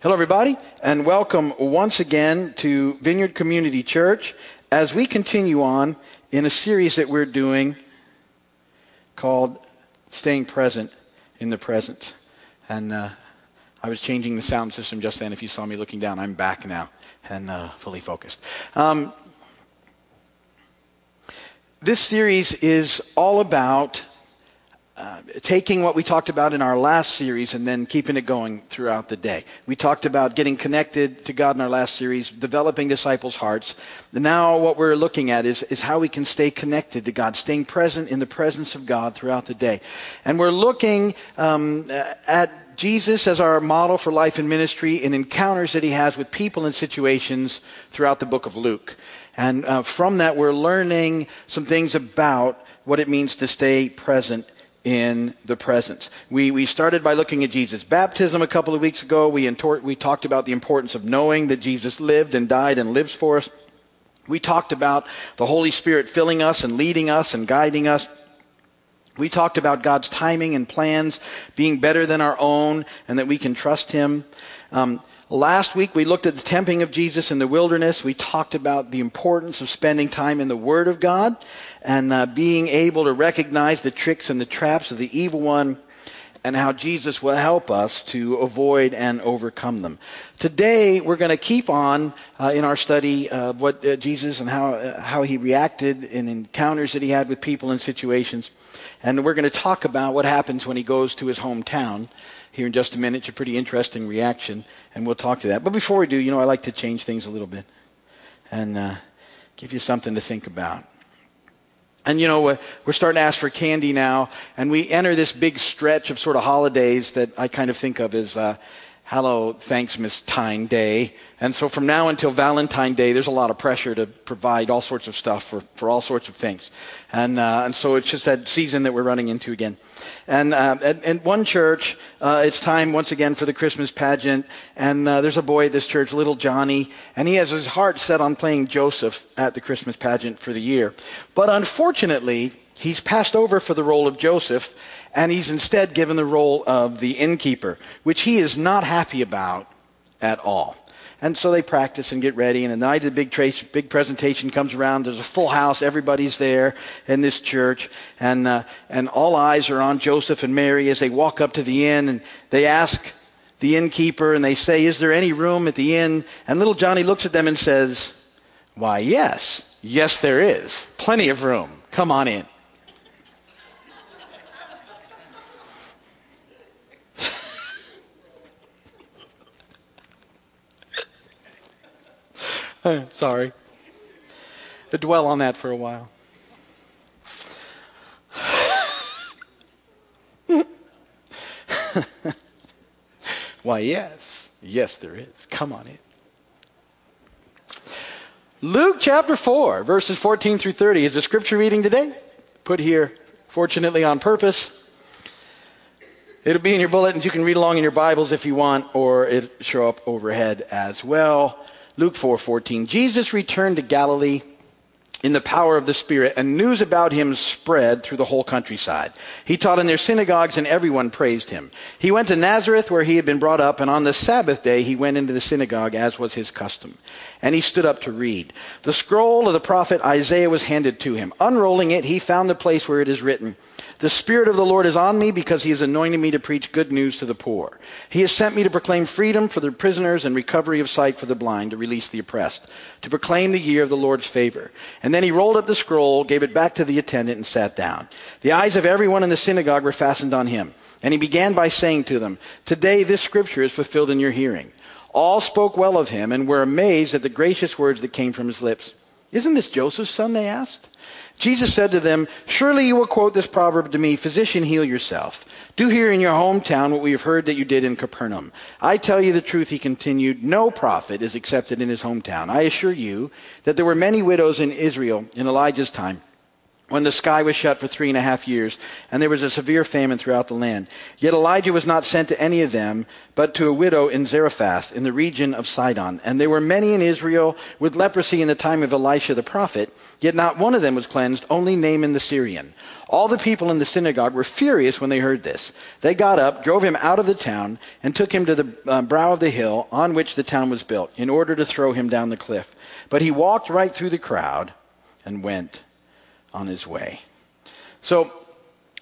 Hello, everybody, and welcome once again to Vineyard Community Church as we continue on in a series that we're doing called Staying Present in the Present. And uh, I was changing the sound system just then. If you saw me looking down, I'm back now and uh, fully focused. Um, this series is all about uh, taking what we talked about in our last series and then keeping it going throughout the day. We talked about getting connected to God in our last series, developing disciples' hearts. Now, what we're looking at is, is how we can stay connected to God, staying present in the presence of God throughout the day. And we're looking um, at Jesus as our model for life and ministry in encounters that he has with people and situations throughout the book of Luke. And uh, from that, we're learning some things about what it means to stay present in the presence. We, we started by looking at Jesus' baptism a couple of weeks ago. We, we talked about the importance of knowing that Jesus lived and died and lives for us. We talked about the Holy Spirit filling us and leading us and guiding us. We talked about God's timing and plans being better than our own and that we can trust Him. Um, Last week, we looked at the tempting of Jesus in the wilderness. We talked about the importance of spending time in the Word of God and uh, being able to recognize the tricks and the traps of the evil one and how Jesus will help us to avoid and overcome them. Today, we're going to keep on uh, in our study of what uh, Jesus and how, uh, how he reacted in encounters that he had with people and situations. And we're going to talk about what happens when he goes to his hometown here in just a minute. It's a pretty interesting reaction, and we'll talk to that. But before we do, you know, I like to change things a little bit and uh, give you something to think about. And you know, we're starting to ask for candy now, and we enter this big stretch of sort of holidays that I kind of think of as uh, Hello, thanks, Miss Tyne Day. And so from now until Valentine Day, there's a lot of pressure to provide all sorts of stuff for, for all sorts of things. And, uh, and so it's just that season that we're running into again. And uh, at, at, one church, uh, it's time once again for the Christmas pageant. And uh, there's a boy at this church, little Johnny, and he has his heart set on playing Joseph at the Christmas pageant for the year. But unfortunately, he's passed over for the role of Joseph and he's instead given the role of the innkeeper, which he is not happy about at all. And so they practice and get ready, and the night of the big, tra- big presentation comes around. There's a full house. Everybody's there in this church, and, uh, and all eyes are on Joseph and Mary as they walk up to the inn, and they ask the innkeeper, and they say, Is there any room at the inn? And little Johnny looks at them and says, Why, yes. Yes, there is. Plenty of room. Come on in. Sorry. To dwell on that for a while. Why, yes. Yes, there is. Come on in. Luke chapter 4, verses 14 through 30 is the scripture reading today. Put here, fortunately, on purpose. It'll be in your bulletins. You can read along in your Bibles if you want, or it'll show up overhead as well. Luke 4:14. Jesus returned to Galilee in the power of the Spirit, and news about him spread through the whole countryside. He taught in their synagogues, and everyone praised him. He went to Nazareth, where he had been brought up, and on the Sabbath day he went into the synagogue, as was his custom. And he stood up to read. The scroll of the prophet Isaiah was handed to him. Unrolling it, he found the place where it is written, the Spirit of the Lord is on me because he has anointed me to preach good news to the poor. He has sent me to proclaim freedom for the prisoners and recovery of sight for the blind, to release the oppressed, to proclaim the year of the Lord's favor. And then he rolled up the scroll, gave it back to the attendant, and sat down. The eyes of everyone in the synagogue were fastened on him. And he began by saying to them, Today this scripture is fulfilled in your hearing. All spoke well of him and were amazed at the gracious words that came from his lips. Isn't this Joseph's son? They asked. Jesus said to them, Surely you will quote this proverb to me, Physician, heal yourself. Do here in your hometown what we have heard that you did in Capernaum. I tell you the truth, he continued, no prophet is accepted in his hometown. I assure you that there were many widows in Israel in Elijah's time when the sky was shut for three and a half years, and there was a severe famine throughout the land. Yet Elijah was not sent to any of them, but to a widow in Zarephath, in the region of Sidon. And there were many in Israel with leprosy in the time of Elisha the prophet, yet not one of them was cleansed, only Naaman the Syrian. All the people in the synagogue were furious when they heard this. They got up, drove him out of the town, and took him to the uh, brow of the hill on which the town was built, in order to throw him down the cliff. But he walked right through the crowd and went on his way. So,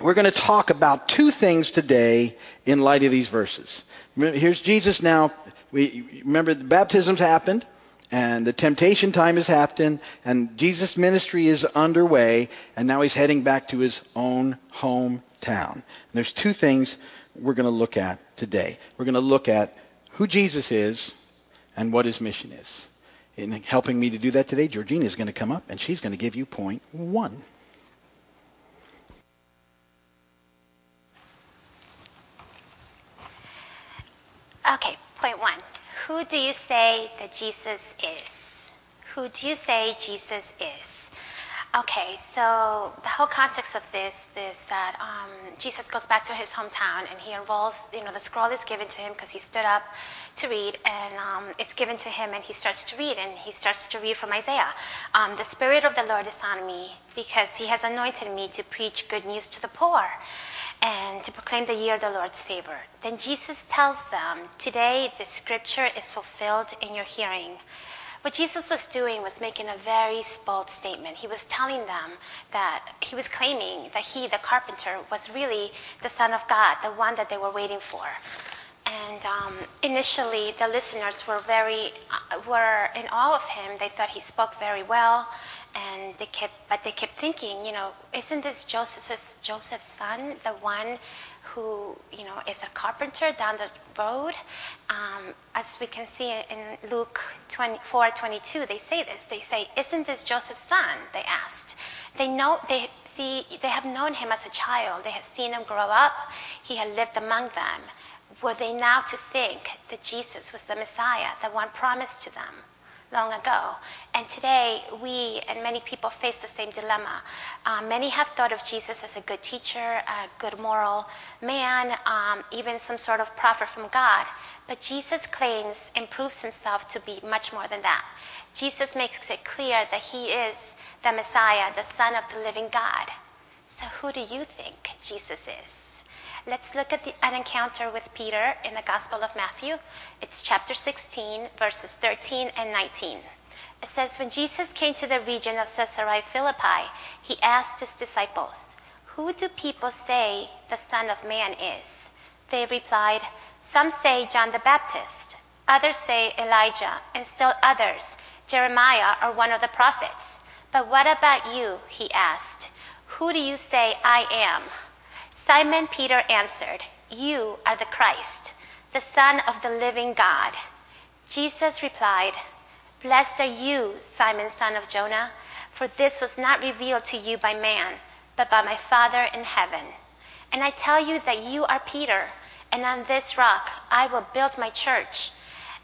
we're going to talk about two things today in light of these verses. Here's Jesus now. We remember the baptisms happened and the temptation time has happened and Jesus' ministry is underway and now he's heading back to his own hometown. And there's two things we're going to look at today. We're going to look at who Jesus is and what his mission is. In helping me to do that today, Georgina is going to come up and she's going to give you point one. Okay, point one. Who do you say that Jesus is? Who do you say Jesus is? Okay, so the whole context of this is that um, Jesus goes back to his hometown and he unrolls, you know, the scroll is given to him because he stood up to read and um, it's given to him and he starts to read and he starts to read from Isaiah. Um, the Spirit of the Lord is on me because he has anointed me to preach good news to the poor and to proclaim the year of the Lord's favor. Then Jesus tells them, Today the scripture is fulfilled in your hearing. What Jesus was doing was making a very bold statement. He was telling them that he was claiming that he, the carpenter, was really the Son of God, the one that they were waiting for. And um, initially, the listeners were very uh, were in awe of him. They thought he spoke very well, and they kept, but they kept thinking, you know, isn't this Joseph's Joseph's son, the one who, you know, is a carpenter down the road. Um, as we can see in Luke 24, 22, they say this. They say, isn't this Joseph's son? They asked. They know, they see, they have known him as a child. They have seen him grow up. He had lived among them. Were they now to think that Jesus was the Messiah, the one promised to them? Long ago. And today, we and many people face the same dilemma. Uh, many have thought of Jesus as a good teacher, a good moral man, um, even some sort of prophet from God. But Jesus claims and proves himself to be much more than that. Jesus makes it clear that he is the Messiah, the Son of the living God. So, who do you think Jesus is? Let's look at the, an encounter with Peter in the Gospel of Matthew. It's chapter 16, verses 13 and 19. It says, When Jesus came to the region of Caesarea Philippi, he asked his disciples, Who do people say the Son of Man is? They replied, Some say John the Baptist, others say Elijah, and still others, Jeremiah or one of the prophets. But what about you? He asked. Who do you say I am? Simon Peter answered, You are the Christ, the Son of the living God. Jesus replied, Blessed are you, Simon, son of Jonah, for this was not revealed to you by man, but by my Father in heaven. And I tell you that you are Peter, and on this rock I will build my church,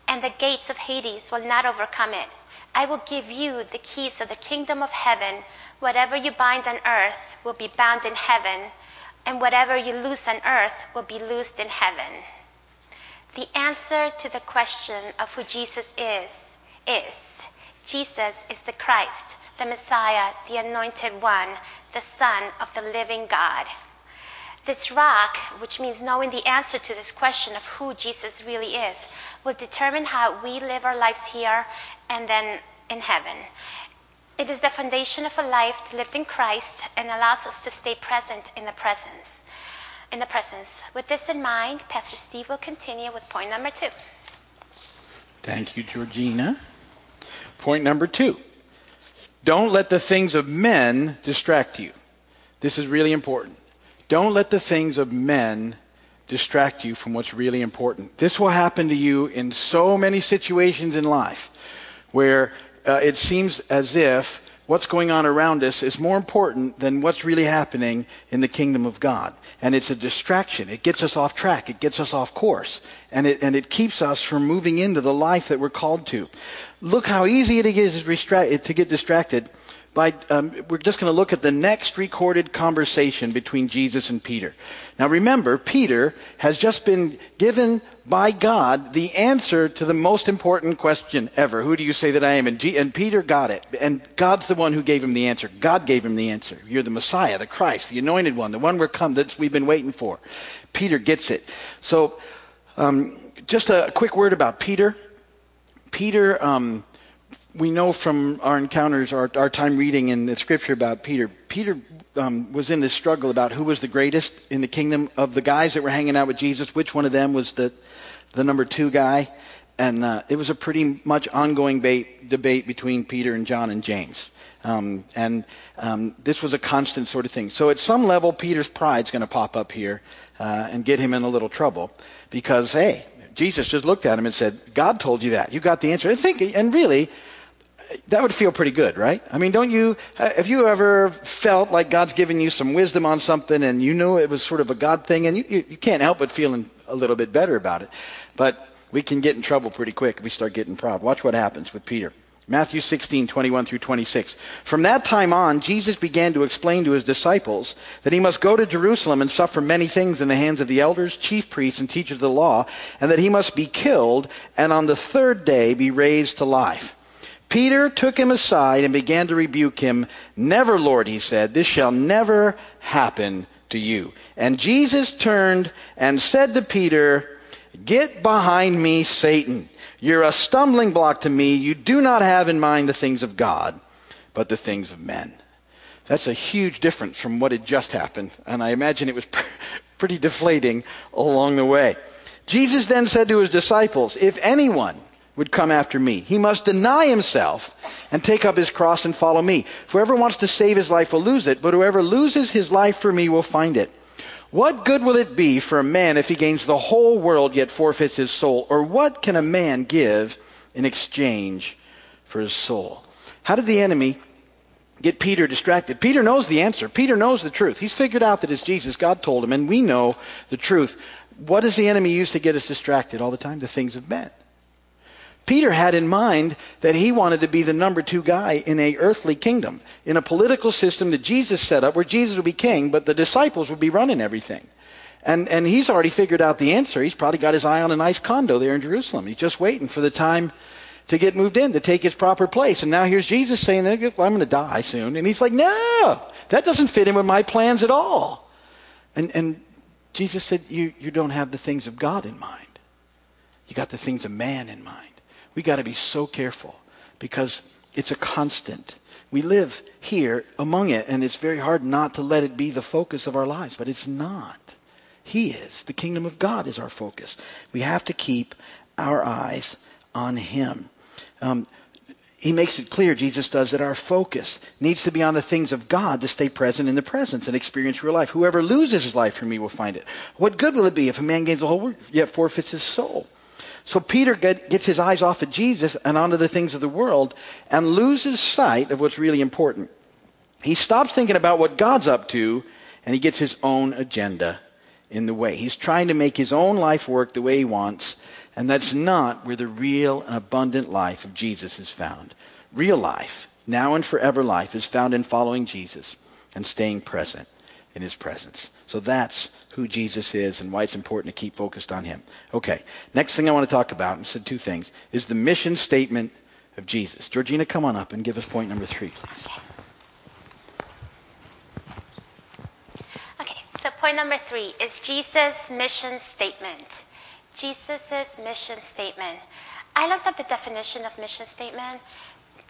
and the gates of Hades will not overcome it. I will give you the keys of the kingdom of heaven. Whatever you bind on earth will be bound in heaven and whatever you loose on earth will be loosed in heaven. The answer to the question of who Jesus is is Jesus is the Christ, the Messiah, the anointed one, the Son of the living God. This rock, which means knowing the answer to this question of who Jesus really is, will determine how we live our lives here and then in heaven. It is the foundation of a life lived in Christ and allows us to stay present in the presence. In the presence. With this in mind, Pastor Steve will continue with point number two. Thank you, Georgina. Point number two. Don't let the things of men distract you. This is really important. Don't let the things of men distract you from what's really important. This will happen to you in so many situations in life where uh, it seems as if what's going on around us is more important than what's really happening in the kingdom of God. And it's a distraction. It gets us off track. It gets us off course. And it, and it keeps us from moving into the life that we're called to. Look how easy it is to get distracted by, um, we're just going to look at the next recorded conversation between Jesus and Peter. Now remember, Peter has just been given by God the answer to the most important question ever. Who do you say that I am? And, G- and Peter got it. And God's the one who gave him the answer. God gave him the answer. You're the Messiah, the Christ, the anointed one, the one we're come that we've been waiting for. Peter gets it. So, um, just a quick word about Peter. Peter, um, we know from our encounters, our, our time reading in the scripture about Peter, Peter um, was in this struggle about who was the greatest in the kingdom of the guys that were hanging out with Jesus, which one of them was the, the number two guy. And uh, it was a pretty much ongoing ba- debate between Peter and John and James. Um, and um, this was a constant sort of thing. So at some level, Peter's pride's going to pop up here uh, and get him in a little trouble because, hey, Jesus just looked at him and said, God told you that. You got the answer. I think, and really, that would feel pretty good, right? I mean, don't you, uh, have you ever felt like God's given you some wisdom on something and you knew it was sort of a God thing and you, you, you can't help but feeling a little bit better about it. But we can get in trouble pretty quick if we start getting proud. Watch what happens with Peter. Matthew 16, 21 through 26. From that time on, Jesus began to explain to his disciples that he must go to Jerusalem and suffer many things in the hands of the elders, chief priests, and teachers of the law, and that he must be killed and on the third day be raised to life. Peter took him aside and began to rebuke him. Never, Lord, he said, this shall never happen to you. And Jesus turned and said to Peter, Get behind me, Satan. You're a stumbling block to me. You do not have in mind the things of God, but the things of men. That's a huge difference from what had just happened. And I imagine it was pretty deflating along the way. Jesus then said to his disciples, If anyone would come after me. He must deny himself and take up his cross and follow me. Whoever wants to save his life will lose it, but whoever loses his life for me will find it. What good will it be for a man if he gains the whole world yet forfeits his soul? Or what can a man give in exchange for his soul? How did the enemy get Peter distracted? Peter knows the answer. Peter knows the truth. He's figured out that it's Jesus. God told him, and we know the truth. What does the enemy use to get us distracted all the time? The things of men. Peter had in mind that he wanted to be the number two guy in a earthly kingdom, in a political system that Jesus set up where Jesus would be king, but the disciples would be running everything. And, and he's already figured out the answer. He's probably got his eye on a nice condo there in Jerusalem. He's just waiting for the time to get moved in, to take his proper place. And now here's Jesus saying, I'm going to die soon. And he's like, no, that doesn't fit in with my plans at all. And, and Jesus said, you, you don't have the things of God in mind. You got the things of man in mind we got to be so careful because it's a constant. We live here among it, and it's very hard not to let it be the focus of our lives, but it's not. He is. The kingdom of God is our focus. We have to keep our eyes on Him. Um, he makes it clear, Jesus does, that our focus needs to be on the things of God to stay present in the presence and experience real life. Whoever loses his life for me will find it. What good will it be if a man gains the whole world yet forfeits his soul? So Peter get, gets his eyes off of Jesus and onto the things of the world and loses sight of what's really important. He stops thinking about what God's up to and he gets his own agenda in the way. He's trying to make his own life work the way he wants, and that's not where the real and abundant life of Jesus is found. Real life, now and forever life, is found in following Jesus and staying present in his presence. So that's who Jesus is and why it's important to keep focused on him. Okay, next thing I want to talk about, and said two things, is the mission statement of Jesus. Georgina, come on up and give us point number three, please. Okay, so point number three is Jesus' mission statement. Jesus' mission statement. I looked up the definition of mission statement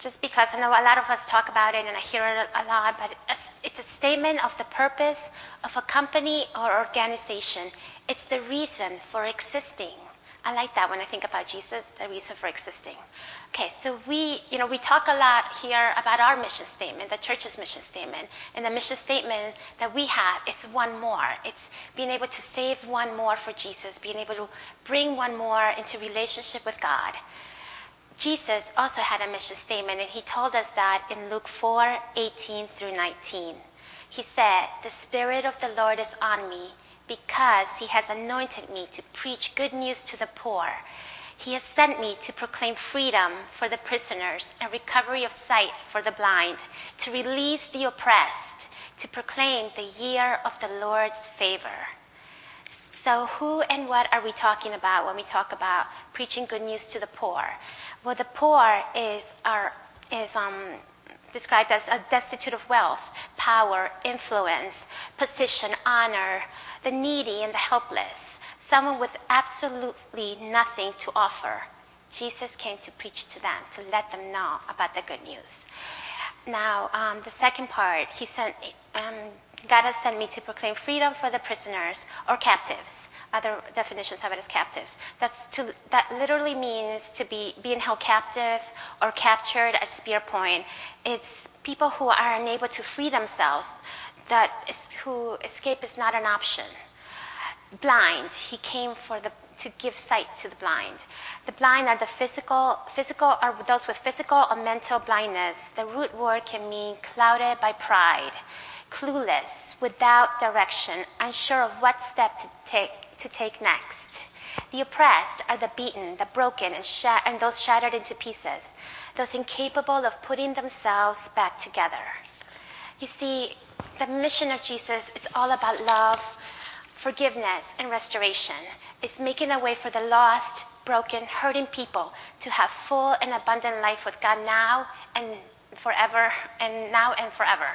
just because I know a lot of us talk about it and I hear it a lot, but it's a statement of the purpose of a company or organization. It's the reason for existing. I like that when I think about Jesus, the reason for existing. Okay, so we, you know, we talk a lot here about our mission statement, the church's mission statement, and the mission statement that we have is one more. It's being able to save one more for Jesus, being able to bring one more into relationship with God. Jesus also had a mission statement, and he told us that in Luke 4 18 through 19. He said, The Spirit of the Lord is on me because he has anointed me to preach good news to the poor. He has sent me to proclaim freedom for the prisoners and recovery of sight for the blind, to release the oppressed, to proclaim the year of the Lord's favor. So, who and what are we talking about when we talk about preaching good news to the poor? Well, the poor is, are, is um, described as a destitute of wealth, power, influence, position, honor, the needy and the helpless, someone with absolutely nothing to offer. Jesus came to preach to them, to let them know about the good news. Now, um, the second part, he sent, um, God has sent me to proclaim freedom for the prisoners or captives. Other definitions have it as captives. That's to, that literally means to be being held captive or captured at spear point. It's people who are unable to free themselves. That is, who escape is not an option. Blind, he came for the to give sight to the blind. The blind are the physical, physical are those with physical or mental blindness. The root word can mean clouded by pride, clueless, without direction, unsure of what step to take, to take next. The oppressed are the beaten, the broken, and, shat- and those shattered into pieces, those incapable of putting themselves back together. You see, the mission of Jesus is all about love, forgiveness, and restoration. It's making a way for the lost, broken, hurting people to have full and abundant life with God now and forever, and now and forever.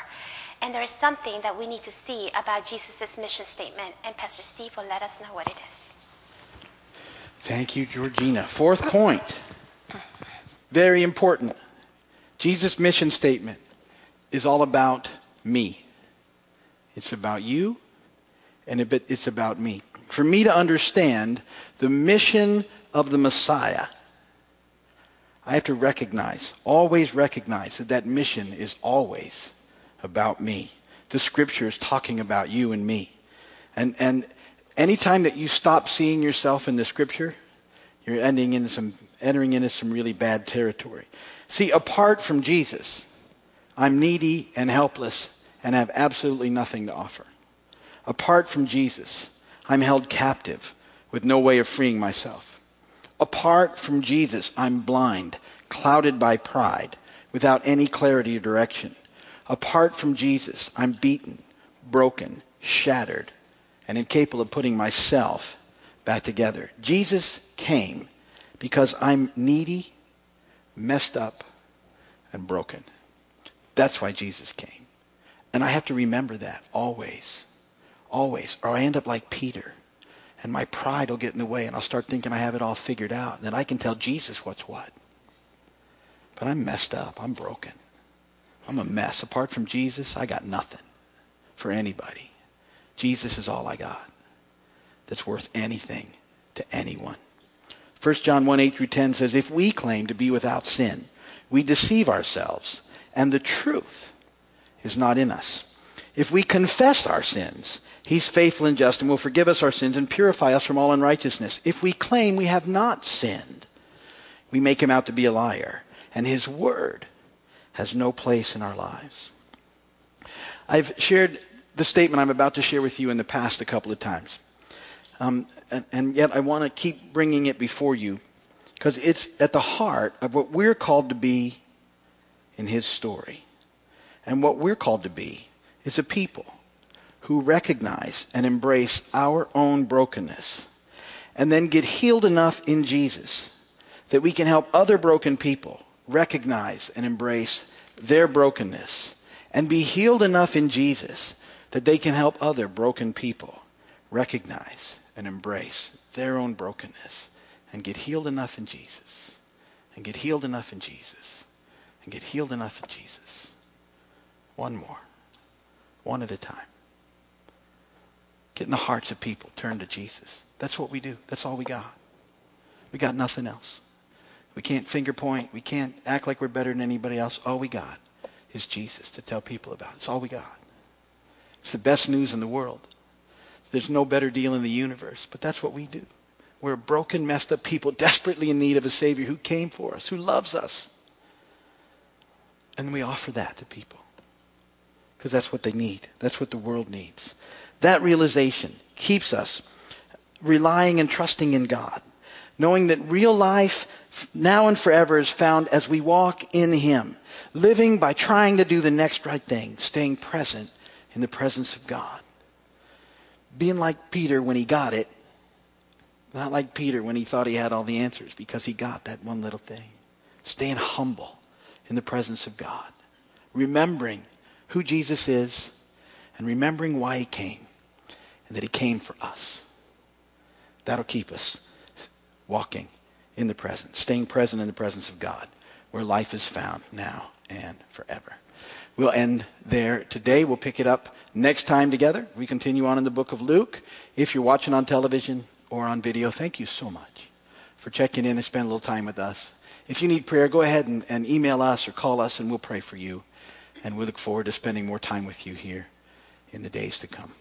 And there is something that we need to see about Jesus' mission statement, and Pastor Steve will let us know what it is. Thank you, Georgina. Fourth point. Very important. Jesus' mission statement is all about me. It's about you, and it's about me. For me to understand the mission of the Messiah, I have to recognize, always recognize that that mission is always about me. The scripture is talking about you and me. And, and anytime that you stop seeing yourself in the scripture, you're ending in some, entering into some really bad territory. See, apart from Jesus, I'm needy and helpless and have absolutely nothing to offer. Apart from Jesus, I'm held captive with no way of freeing myself. Apart from Jesus, I'm blind, clouded by pride, without any clarity or direction. Apart from Jesus, I'm beaten, broken, shattered, and incapable of putting myself back together. Jesus came because I'm needy, messed up, and broken. That's why Jesus came. And I have to remember that always. Always. Or I end up like Peter. And my pride will get in the way and I'll start thinking I have it all figured out. And then I can tell Jesus what's what. But I'm messed up. I'm broken. I'm a mess. Apart from Jesus, I got nothing for anybody. Jesus is all I got that's worth anything to anyone. 1 John 1 8 through 10 says, If we claim to be without sin, we deceive ourselves, and the truth is not in us. If we confess our sins, he's faithful and just and will forgive us our sins and purify us from all unrighteousness. If we claim we have not sinned, we make him out to be a liar, and his word has no place in our lives. I've shared the statement I'm about to share with you in the past a couple of times. Um, and, and yet I want to keep bringing it before you because it's at the heart of what we're called to be in his story. And what we're called to be is a people who recognize and embrace our own brokenness and then get healed enough in Jesus that we can help other broken people recognize and embrace their brokenness and be healed enough in Jesus that they can help other broken people recognize and embrace their own brokenness and get healed enough in Jesus and get healed enough in Jesus and get healed enough in Jesus. One more, one at a time. Getting the hearts of people turned to Jesus. That's what we do. That's all we got. We got nothing else. We can't finger point. We can't act like we're better than anybody else. All we got is Jesus to tell people about. It's all we got. It's the best news in the world. There's no better deal in the universe, but that's what we do. We're broken, messed up people desperately in need of a Savior who came for us, who loves us. And we offer that to people because that's what they need. That's what the world needs. That realization keeps us relying and trusting in God knowing that real life now and forever is found as we walk in Him, living by trying to do the next right thing, staying present in the presence of God. Being like Peter when he got it, not like Peter when he thought he had all the answers because he got that one little thing. Staying humble in the presence of God. Remembering who Jesus is and remembering why he came and that he came for us. That'll keep us walking in the present, staying present in the presence of God, where life is found now and forever. We'll end there today. We'll pick it up next time together. We continue on in the book of Luke. If you're watching on television or on video, thank you so much for checking in and spending a little time with us. If you need prayer, go ahead and, and email us or call us, and we'll pray for you. And we look forward to spending more time with you here in the days to come.